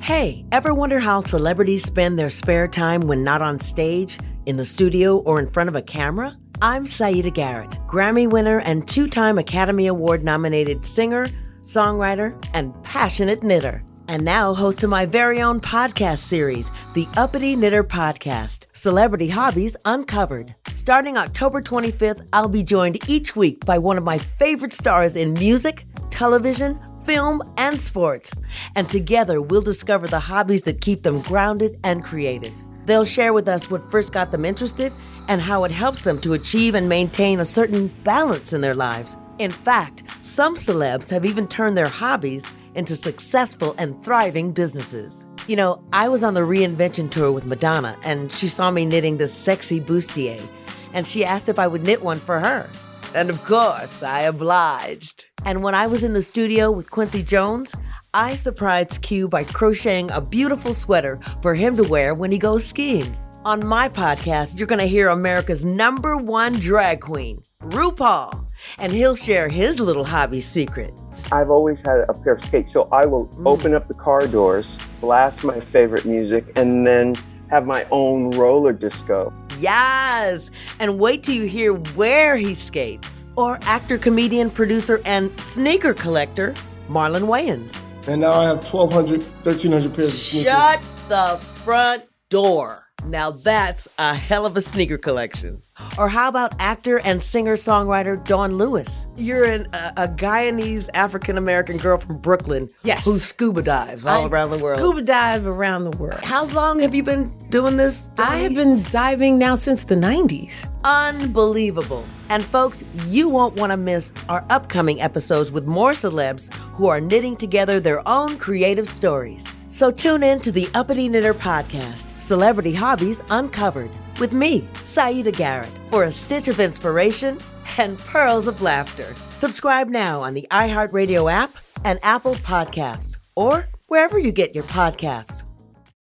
Hey, ever wonder how celebrities spend their spare time when not on stage, in the studio, or in front of a camera? I'm Siedah Garrett, Grammy winner and two time Academy Award nominated singer, songwriter, and passionate knitter. And now host of my very own podcast series, the Uppity Knitter Podcast Celebrity Hobbies Uncovered. Starting October 25th, I'll be joined each week by one of my favorite stars in music, television, film, and sports. And together, we'll discover the hobbies that keep them grounded and creative. They'll share with us what first got them interested and how it helps them to achieve and maintain a certain balance in their lives. In fact, some celebs have even turned their hobbies into successful and thriving businesses. You know, I was on the reinvention tour with Madonna, and she saw me knitting this sexy bustier, and she asked if I would knit one for her. And of course, I obliged. And when I was in the studio with Quincy Jones, I surprised Q by crocheting a beautiful sweater for him to wear when he goes skiing. On my podcast, you're going to hear America's number one drag queen, RuPaul, and he'll share his little hobby secret. I've always had a pair of skates, so I will mm. open up the car doors, blast my favorite music, and then have my own roller disco. Yes! And wait till you hear where he skates. Or actor, comedian, producer, and sneaker collector, Marlon Wayans. And now I have 1,200, 1,300 pairs of sneakers. Shut the front door. Now that's a hell of a sneaker collection. Or how about actor and singer songwriter Dawnn Lewis? You're an, a, a Guyanese African American girl from Brooklyn yes. who scuba dives all I around the world. Scuba dive around the world. How long have you been doing this? I have been diving now since the 90s. Unbelievable. And folks, you won't want to miss our upcoming episodes with more celebs who are knitting together their own creative stories. So tune in to the Uppity Knitter podcast, Celebrity Hobbies Uncovered, with me, Siedah Garrett, for a stitch of inspiration and pearls of laughter. Subscribe now on the iHeartRadio app and Apple Podcasts, or wherever you get your podcasts.